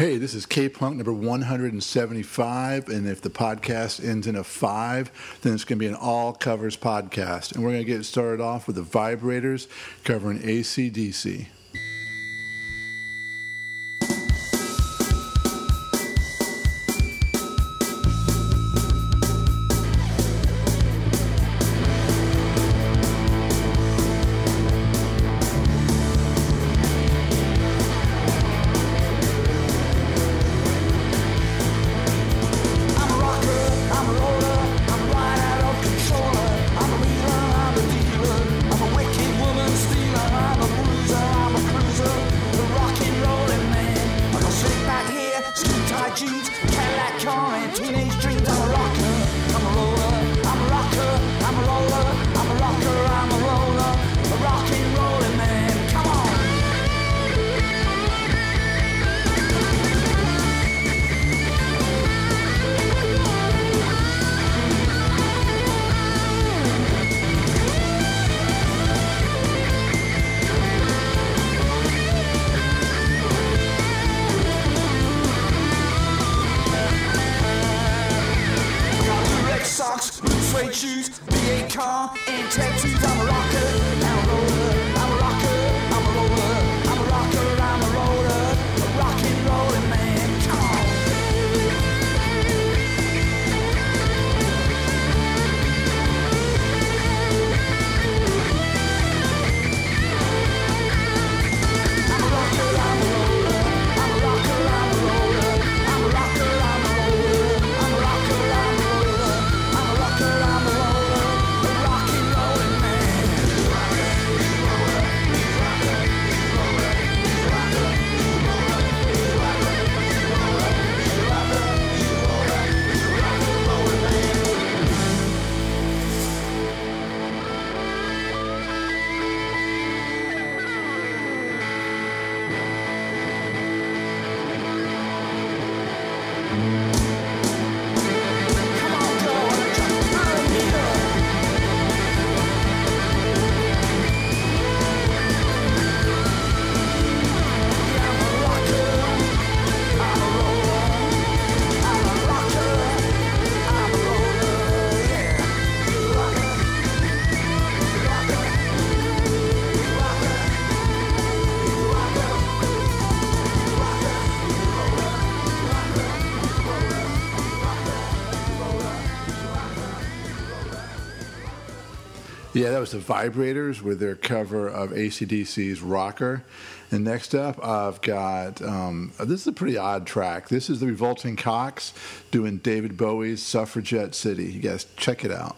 Hey, this is K Punk number 175. And if the podcast ends in a five, then it's going to be an all covers podcast. And we're going to get started off with the vibrators covering ACDC. Yeah, that was the Vibrators with their cover of ACDC's Rocker. And next up, I've got um, this is a pretty odd track. This is the Revolting Cocks doing David Bowie's Suffragette City. You guys check it out.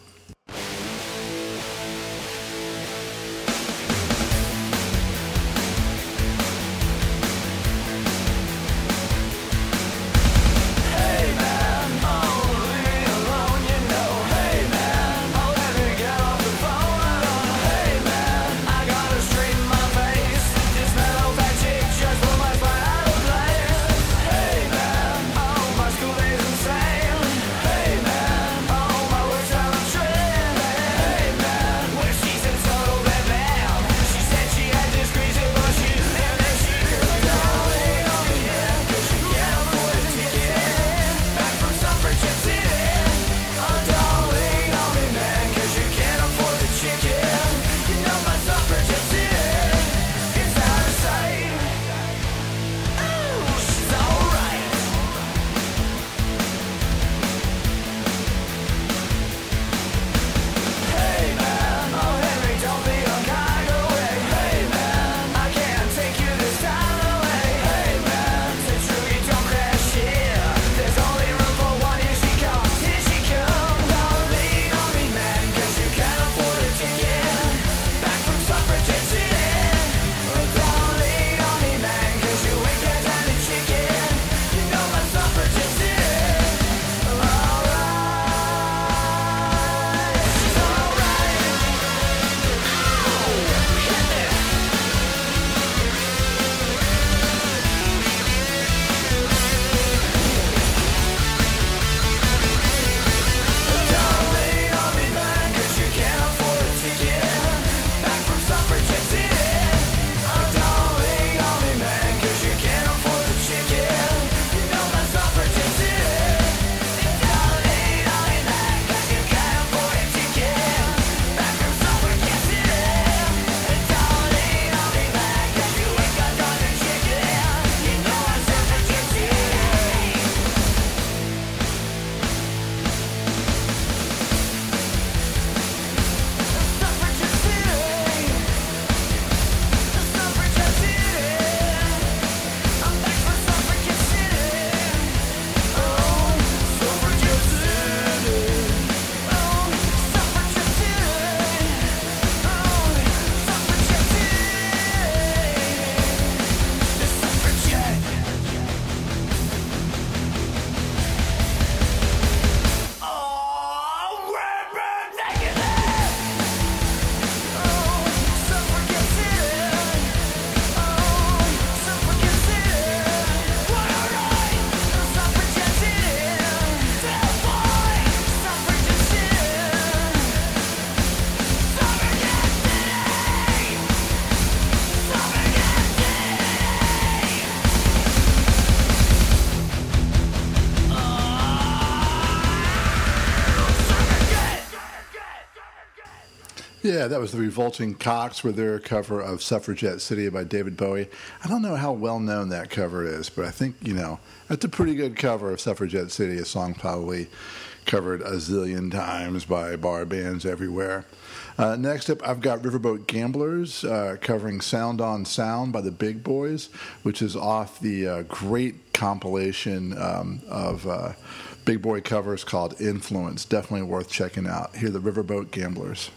Yeah, that was the Revolting Cocks with their cover of Suffragette City by David Bowie. I don't know how well known that cover is, but I think, you know, that's a pretty good cover of Suffragette City, a song probably covered a zillion times by bar bands everywhere. Uh, next up, I've got Riverboat Gamblers uh, covering Sound on Sound by the Big Boys, which is off the uh, great compilation um, of uh, Big Boy covers called Influence. Definitely worth checking out. Here, the Riverboat Gamblers.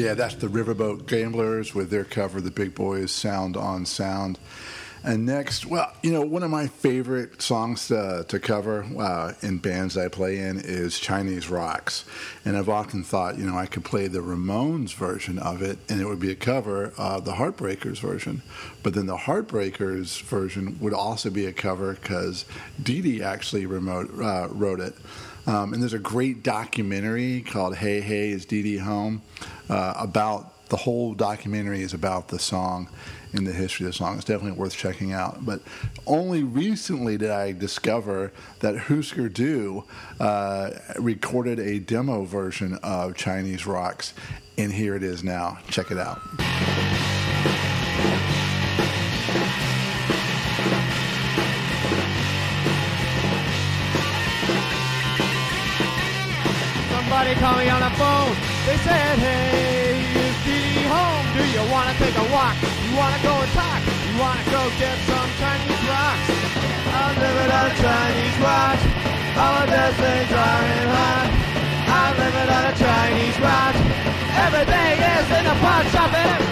Yeah, that's the Riverboat Gamblers with their cover, The Big Boys Sound on Sound. And next, well, you know, one of my favorite songs to, to cover uh, in bands I play in is Chinese Rocks. And I've often thought, you know, I could play the Ramones version of it and it would be a cover of the Heartbreakers version. But then the Heartbreakers version would also be a cover because Dee Dee actually remote, uh, wrote it. Um, and there's a great documentary called Hey Hey Is Dee Dee Home uh, about the whole documentary is about the song in the history of the song. It's definitely worth checking out. But only recently did I discover that Husker Du uh, recorded a demo version of Chinese Rocks, and here it is now. Check it out. Somebody called me on the phone. They said, hey, is Dee home? Do you want to take a walk? You want to go and talk? You want to go get some Chinese rocks? I'm living on a Chinese rock. All of those things are in hot. I'm living on a Chinese rock. Everything is in the pawn shop. and-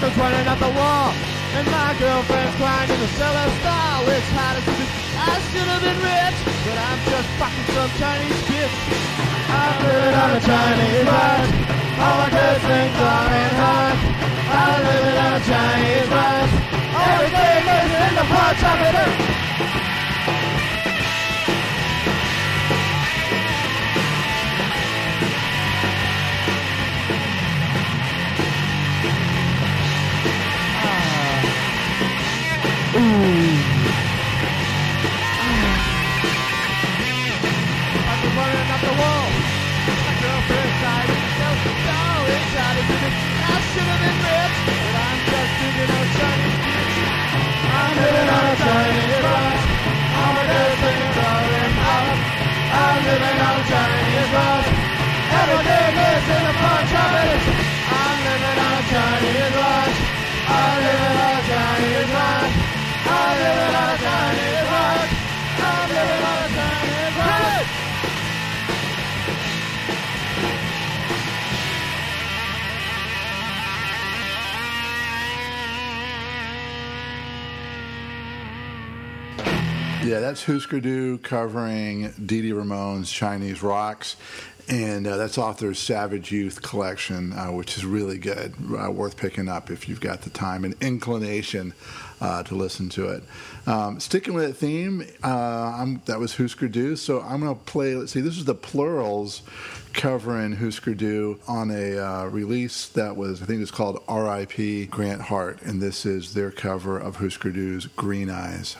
Doctor's running up the wall, and my girlfriend's crying in the cellar stall. It's hot as it is. I should have been rich, but I'm just fucking some Chinese bitch. I'm living on a Chinese rush. All my good things are in hot. I'm living on a Chinese rush. Everything is in the pot chocolate. I should have been rich, but I'm just thinking of Chinese Yeah, that's Husker Du covering Dee Dee Ramone's Chinese Rocks. And uh, that's off their Savage Youth collection, uh, which is really good, uh, worth picking up if you've got the time and inclination uh, to listen to it. Um, sticking with that theme, uh, that was Husker Du. So I'm going to play, let's see, this is the Plurals covering Husker Du on a uh, release that was, I think it's called R.I.P. Grant Hart. And this is their cover of Husker Du's Green Eyes.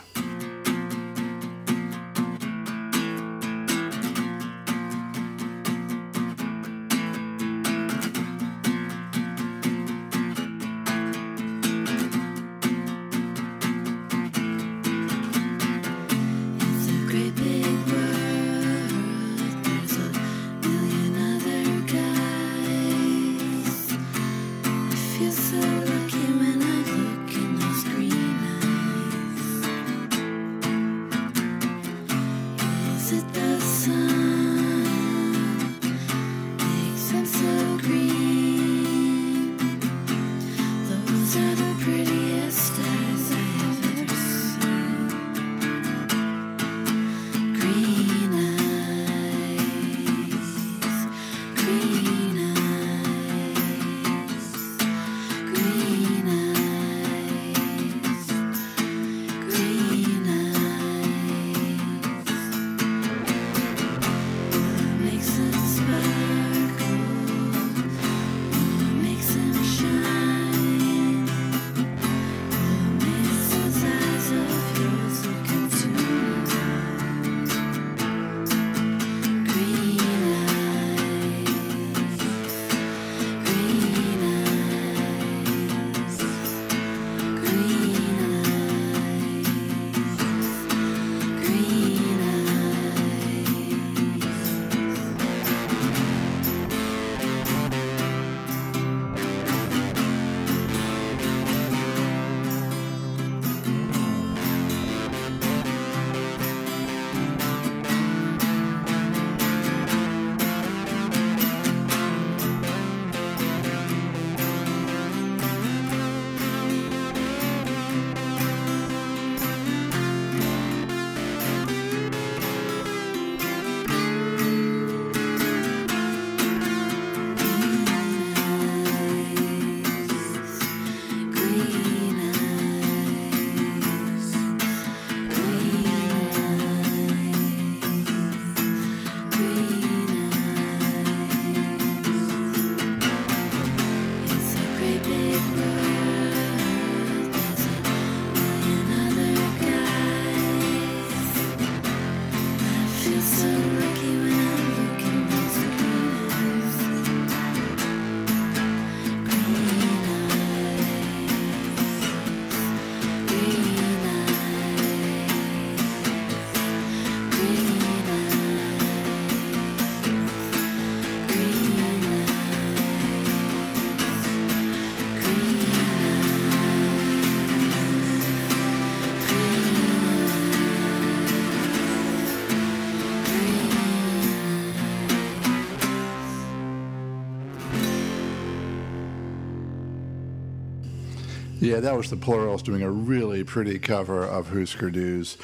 Yeah, that was the Plurals doing a really pretty cover of Husker Du's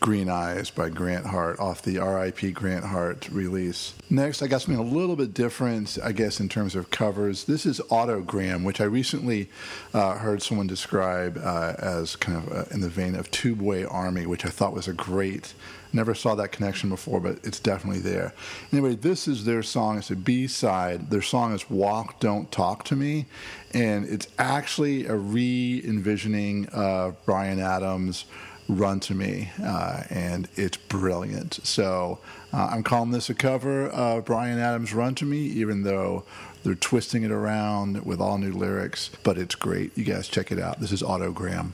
Green Eyes by Grant Hart off the RIP Grant Hart release. Next, I got something a little bit different, I guess, in terms of covers. This is Autogramm, which I recently uh, heard someone describe uh, as kind of uh, in the vein of Tubeway Army, which I thought was a great. Never saw that connection before, but it's definitely there. Anyway, this is their song. It's a B side. Their song is Walk, Don't Talk to Me. And it's actually a re envisioning of Bryan Adams' Run to Me. Uh, and it's brilliant. So uh, I'm calling this a cover of Bryan Adams' Run to Me, even though they're twisting it around with all new lyrics. But it's great. You guys check it out. This is Autogramm.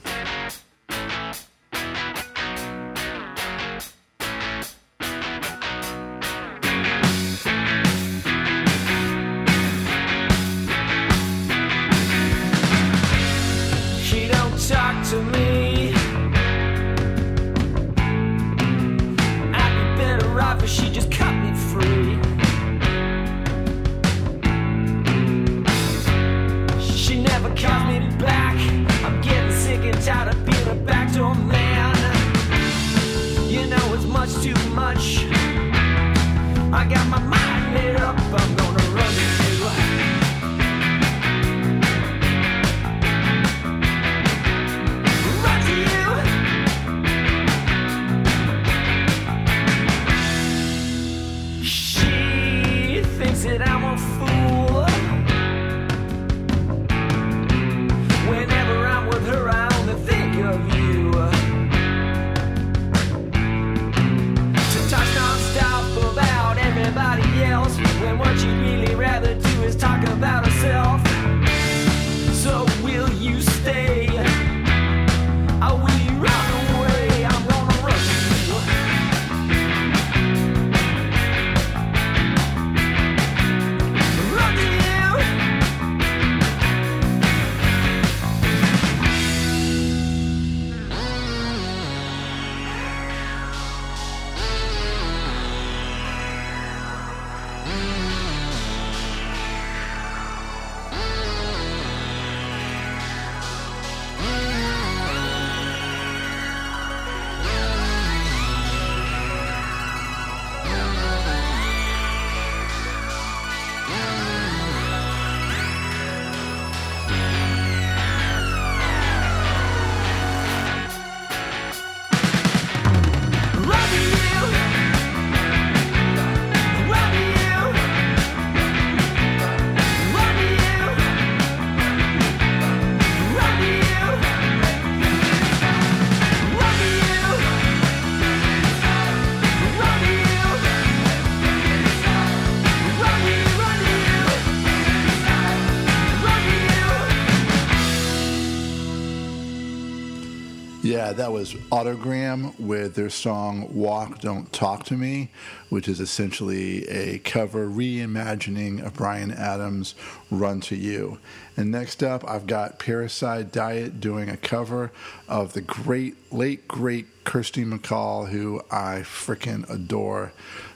That was Autogramm with their song Walk, Don't Talk to Me, which is essentially a cover reimagining of Bryan Adams' Run to You. And next up, I've got Parasite Diet doing a cover of the great, late, great Kirsty MacColl, who I freaking adore.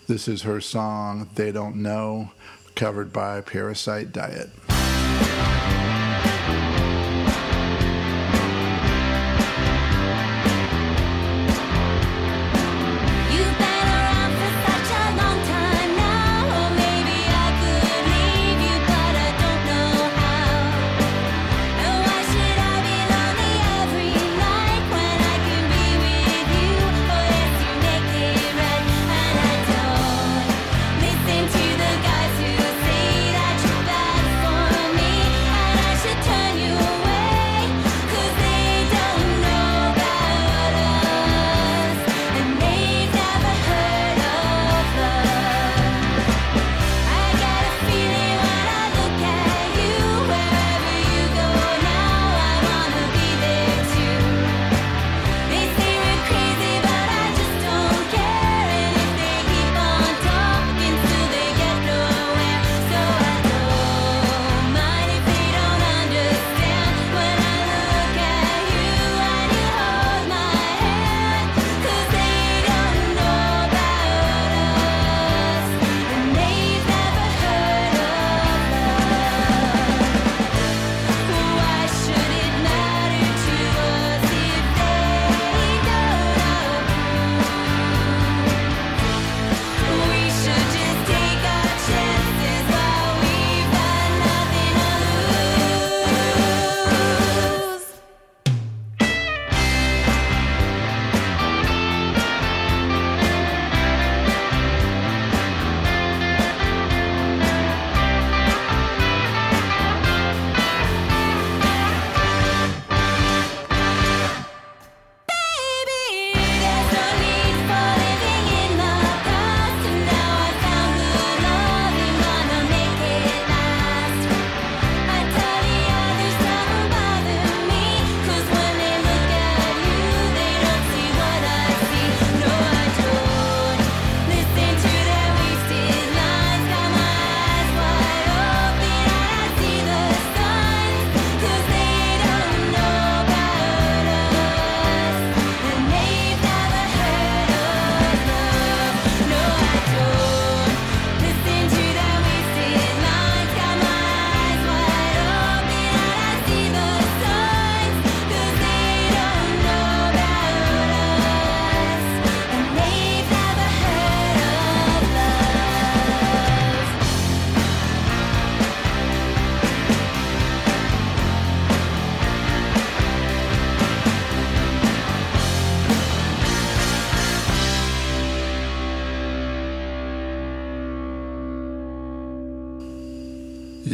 This is her song, They Don't Know, covered by Parasite Diet.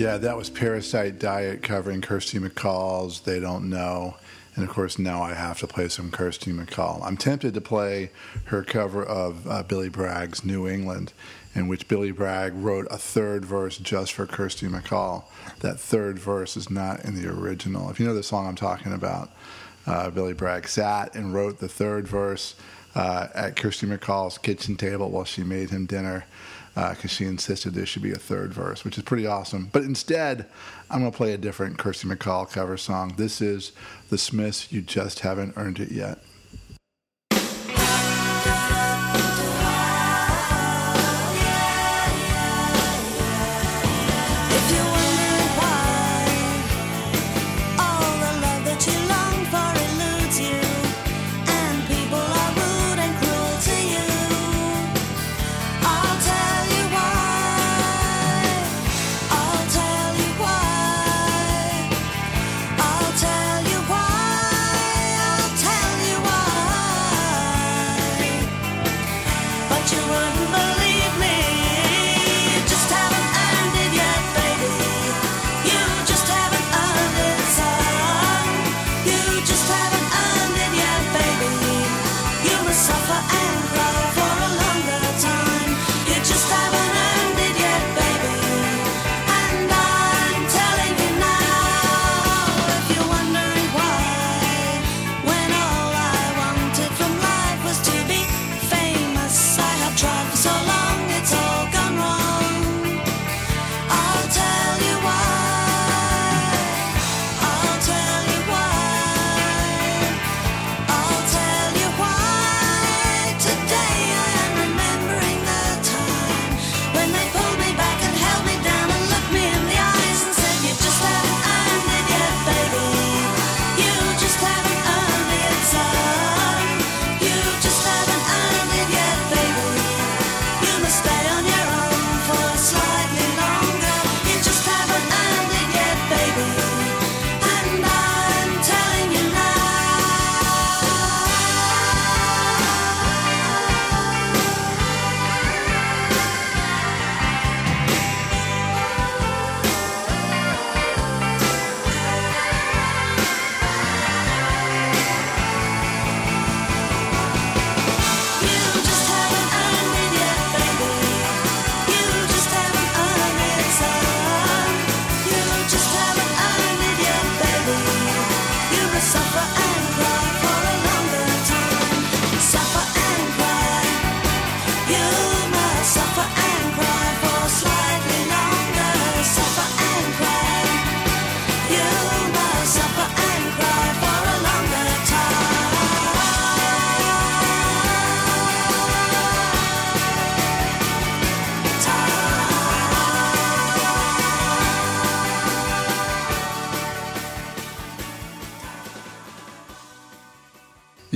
Yeah, that was Parasite Diet covering Kirsty MacColl's They Don't Know. And of course, now I have to play some Kirsty MacColl. I'm tempted to play her cover of uh, Billy Bragg's New England, in which Billy Bragg wrote a third verse just for Kirsty MacColl. That third verse is not in the original. If you know the song I'm talking about, uh, Billy Bragg sat and wrote the third verse uh, at Kirsty MacColl's kitchen table while she made him dinner Uh, because she insisted there should be a third verse, which is pretty awesome. But instead, I'm going to play a different Kirsty MacColl cover song. This is The Smiths, You Just Haven't Earned It Yet.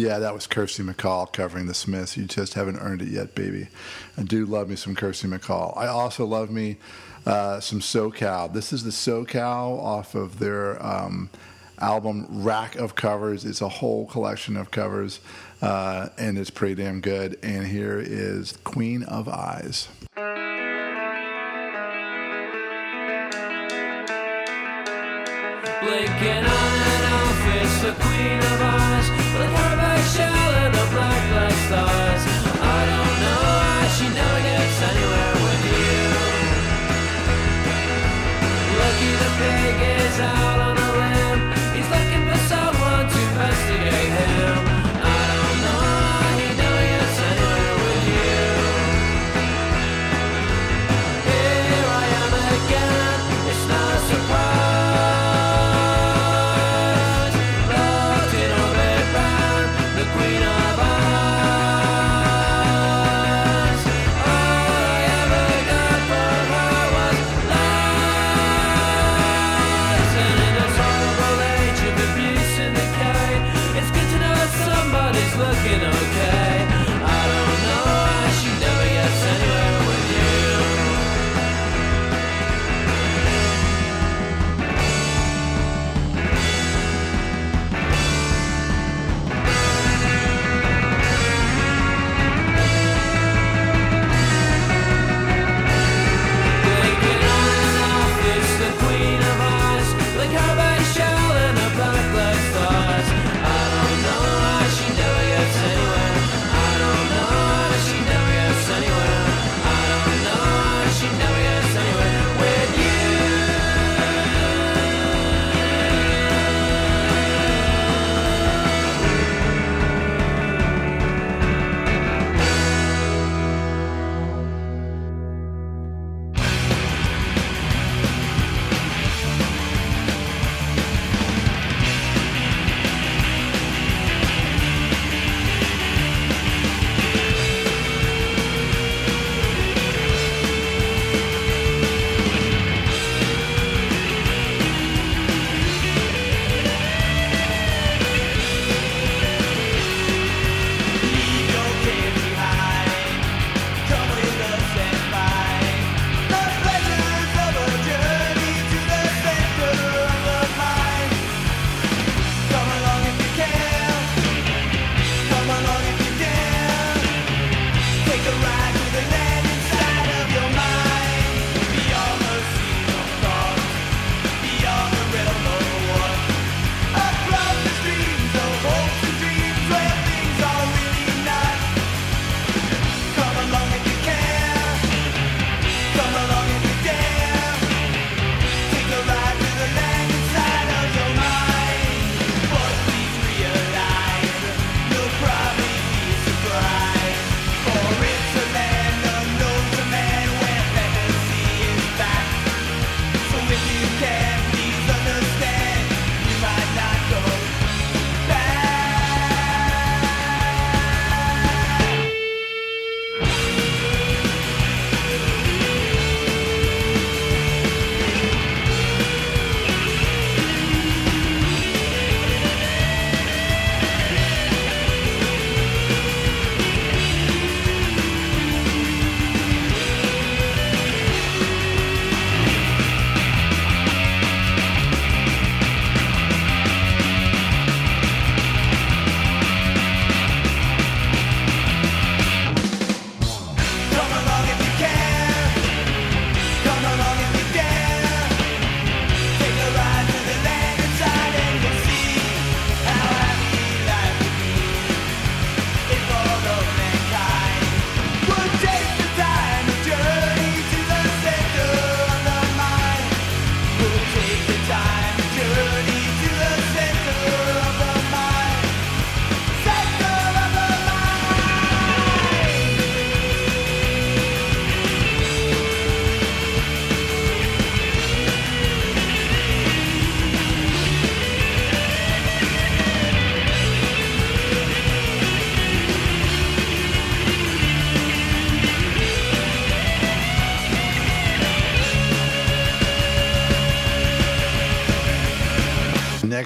Yeah, that was Kirsty MacColl covering the Smiths. You just haven't earned it yet, baby. I do love me some Kirsty MacColl. I also love me uh, some So Cow. This is the So Cow off of their um, album Rack of Covers. It's a whole collection of covers, uh, and it's pretty damn good. And here is Queen of Eyes. Blinking on and off, it's the queen of eyes black, black stars. I don't know she never gets anywhere with you. Lucky the pig is out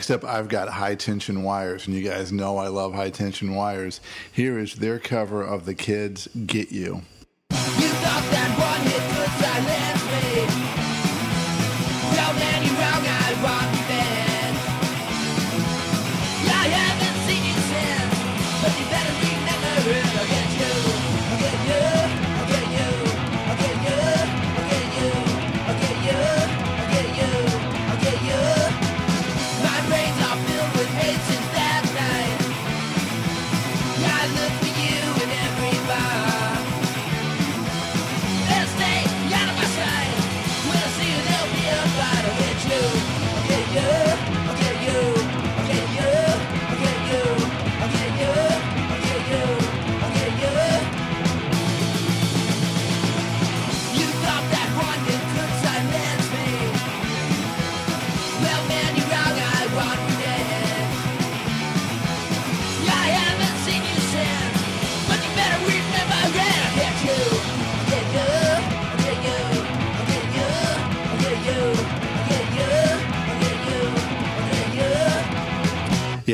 Next up, I've got High Tension Wires, and you guys know I love High Tension Wires. Here is their cover of The Kids Get You. You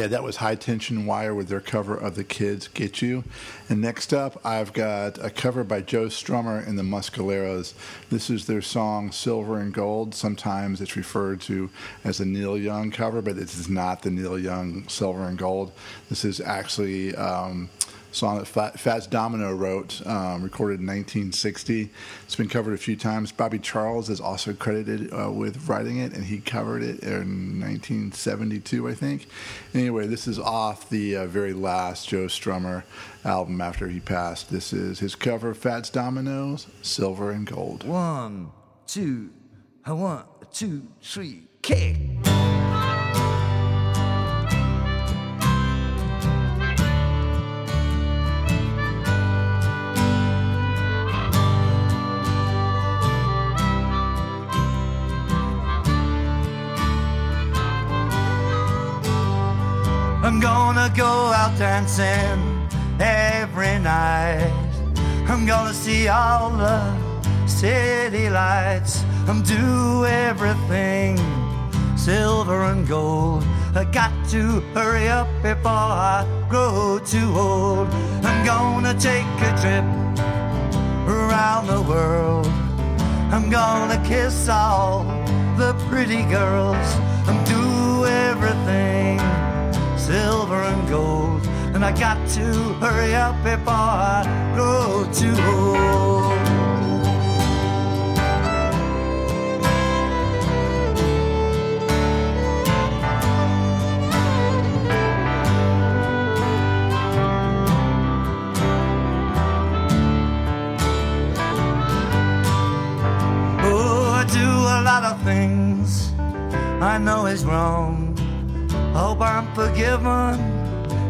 Yeah, that was High Tension Wire with their cover of The Kids Get You. And next up, I've got a cover by Joe Strummer and the Mescaleros. This is their song Silver and Gold. Sometimes it's referred to as a Neil Young cover, but this is not the Neil Young Silver and Gold. This is actually um, song that Fat, Fats Domino wrote, um, recorded in 1960. It's been covered a few times. Bobby Charles is also credited uh, with writing it, and he covered it in 1972, I think. Anyway, this is off the uh, very last Joe Strummer album after he passed. This is his cover of Fats Domino's Silver and Gold. One, two, one, two, three, kick. Dancing every night. I'm gonna see all the city lights. I'm do everything silver and gold. I got to hurry up before I grow too old. I'm gonna take a trip around the world. I'm gonna kiss all the pretty girls. I'm do everything silver and gold. And I got to hurry up before I grow too old. Oh, I do a lot of things I know is wrong. Hope I'm forgiven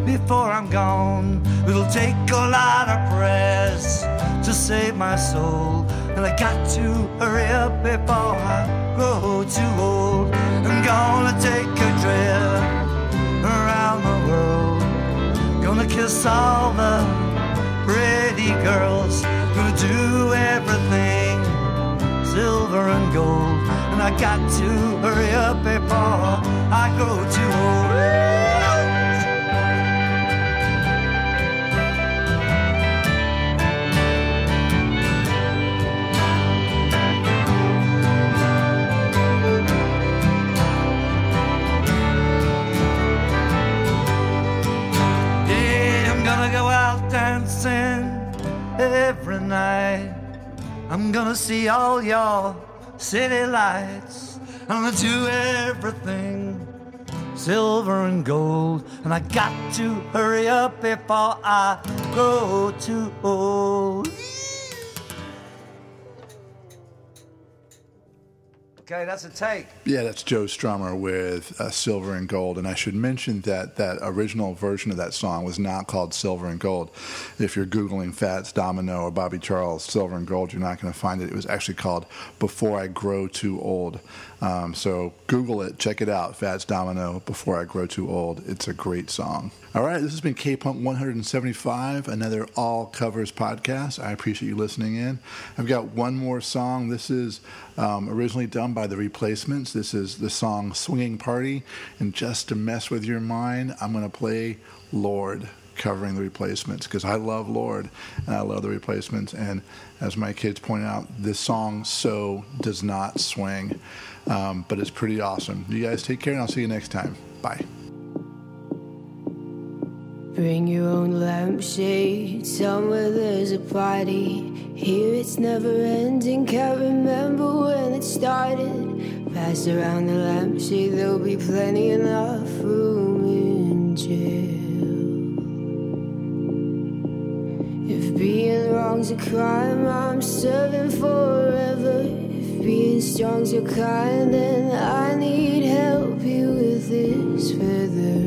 before I'm gone. It'll take a lot of prayers to save my soul. And I got to hurry up before I grow too old. I'm gonna take a trip around the world. Gonna kiss all the pretty girls. Gonna do everything silver and gold. And I got to hurry up before I grow too old. See all your city lights. I'm gonna do everything silver and gold. And I got to hurry up before I grow too old. Okay, that's a take. Yeah, that's Joe Strummer with uh, Silver and Gold. And I should mention that that original version of that song was not called Silver and Gold. If you're Googling Fats Domino or Bobby Charles Silver and Gold, you're not going to find it. It was actually called Before I Grow Too Old. Um, so Google it, check it out, Fats Domino, Before I Grow Too Old. It's a great song. All right, this has been K Punk 175, another all covers podcast. I appreciate you listening in. I've got one more song. This is um, originally done by The Replacements. This is the song Swinging Party. And just to mess with your mind, I'm going to play Lorde covering The Replacements because I love Lorde and I love The Replacements. And as my kids point out, this song so does not swing, um, but it's pretty awesome. You guys take care and I'll see you next time. Bye. Bring your own lampshade somewhere there's a party. Here it's never ending, can't remember when it started. Pass around the lampshade, there'll be plenty enough room wrong's a crime, I'm serving forever. If being strong's your kind, then I need help you with this feather.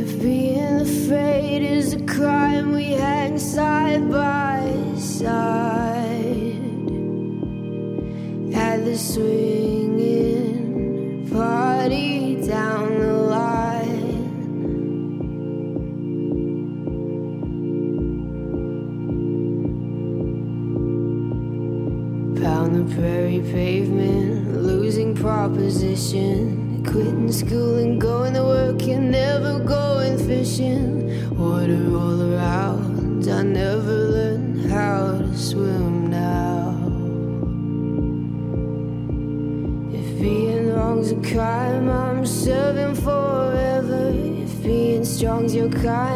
If being afraid is a crime, we hang side by side at the swinging Quitting school and going to work and never going fishing. Water all around, I never learned how to swim now. If being wrong's a crime, I'm serving forever. If being strong's your kind,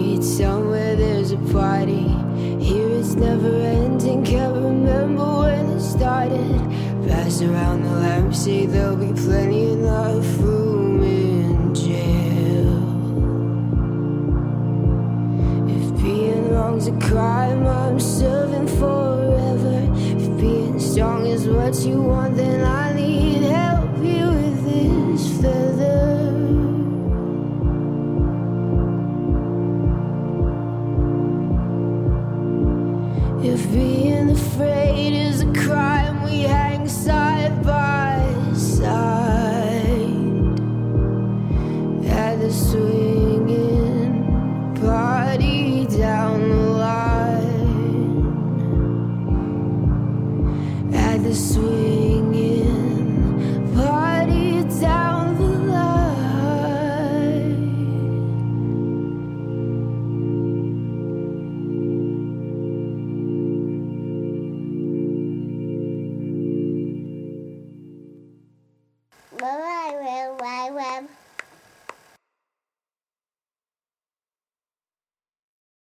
lampshade somewhere there's a party. Here it's never ending, can't remember when it started. Pass around the lampshade, there'll be plenty enough room in jail. If being wrong's a crime, I'm serving forever. If being strong is what you want, then I